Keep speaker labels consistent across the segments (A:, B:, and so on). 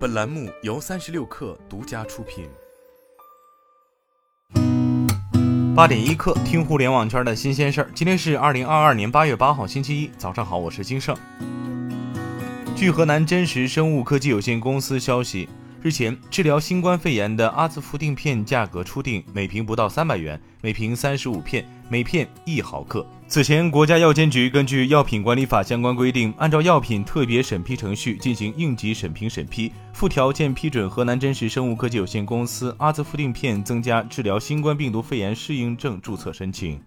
A: 本栏目由三十六氪独家出品。
B: 八点一刻，听互联网圈的新鲜事儿。今天是二零二二年八月八号，星期一，早上好，我是金盛。据河南真实生物科技有限公司消息。日前，治疗新冠肺炎的阿兹夫定片价格初定每瓶不到三百元，每瓶三十五片，每片一毫克。此前，国家药监局根据《药品管理法》相关规定，按照药品特别审批程序进行应急审评审批，附条件批准河南真实生物科技有限公司阿兹夫定片增加治疗新冠病毒肺炎适应症注册申请。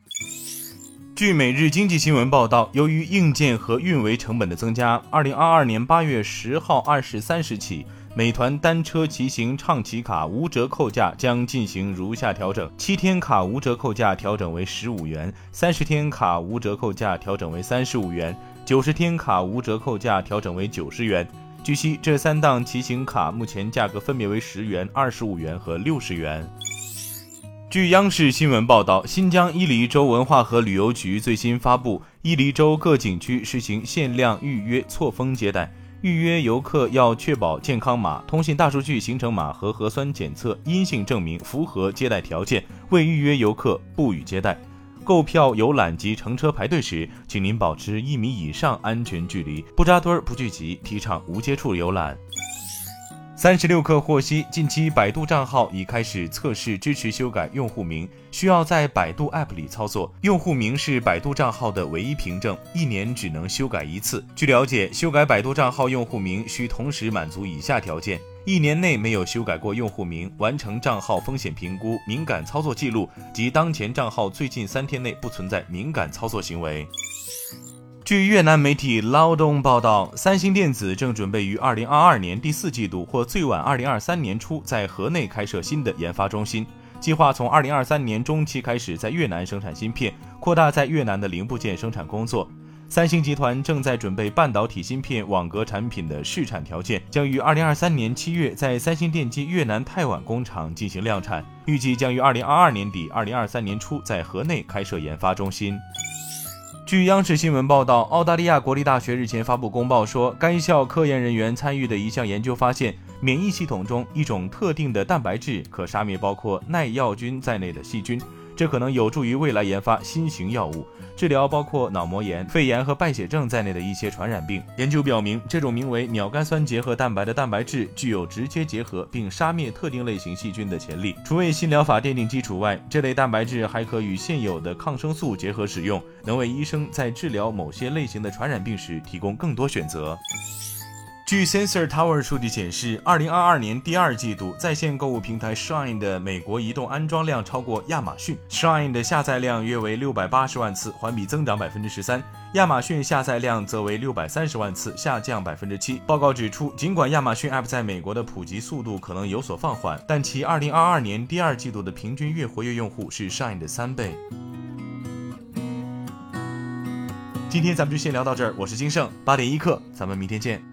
B: 据《每日经济新闻》报道，由于硬件和运维成本的增加，二零二二年八月十号二十三时起。美团单车骑行畅骑卡无折扣价将进行如下调整：七天卡无折扣价调整为十五元，三十天卡无折扣价调整为三十五元，九十天卡无折扣价调整为九十元。据悉，这三档骑行卡目前价格分别为十元、二十五元和六十元。据央视新闻报道，新疆伊犁州文化和旅游局最新发布，伊犁州各景区实行限量预约错峰接待。预约游客要确保健康码、通信大数据行程码和核酸检测阴性证明符合接待条件，未预约游客不予接待。购票游览及乘车排队时，请您保持一米以上安全距离，不扎堆儿、不聚集，提倡无接触游览。三十六氪获悉，近期百度账号已开始测试支持修改用户名，需要在百度 App 里操作。用户名是百度账号的唯一凭证，一年只能修改一次。据了解，修改百度账号用户名需同时满足以下条件：一年内没有修改过用户名，完成账号风险评估、敏感操作记录及当前账号最近三天内不存在敏感操作行为。据越南媒体 Lao Dong 报道，三星电子正准备于二零二二年第四季度或最晚二零二三年初在河内开设新的研发中心，计划从二零二三年中期开始在越南生产芯片，扩大在越南的零部件生产工作。三星集团正在准备半导体芯片网格产品的试产条件，将于二零二三年七月在三星电机越南太晚工厂进行量产，预计将于二零二二年底、二零二三年初在河内开设研发中心。据央视新闻报道，澳大利亚国立大学日前发布公报说，该校科研人员参与的一项研究发现，免疫系统中一种特定的蛋白质可杀灭包括耐药菌在内的细菌。这可能有助于未来研发新型药物，治疗包括脑膜炎、肺炎和败血症在内的一些传染病。研究表明，这种名为鸟苷酸结合蛋白的蛋白质具有直接结合并杀灭特定类型细菌的潜力。除为新疗法奠定基础外，这类蛋白质还可与现有的抗生素结合使用，能为医生在治疗某些类型的传染病时提供更多选择。据 Sensor Tower 数据显示，二零二二年第二季度在线购物平台 Shine 的美国移动安装量超过亚马逊。Shine 的下载量约为六百八十万次，环比增长百分之十三；亚马逊下载量则为六百三十万次，下降百分之七。报告指出，尽管亚马逊 App 在美国的普及速度可能有所放缓，但其二零二二年第二季度的平均月活跃用户是 Shine 的三倍。今天咱们就先聊到这儿，我是金盛，八点一刻，咱们明天见。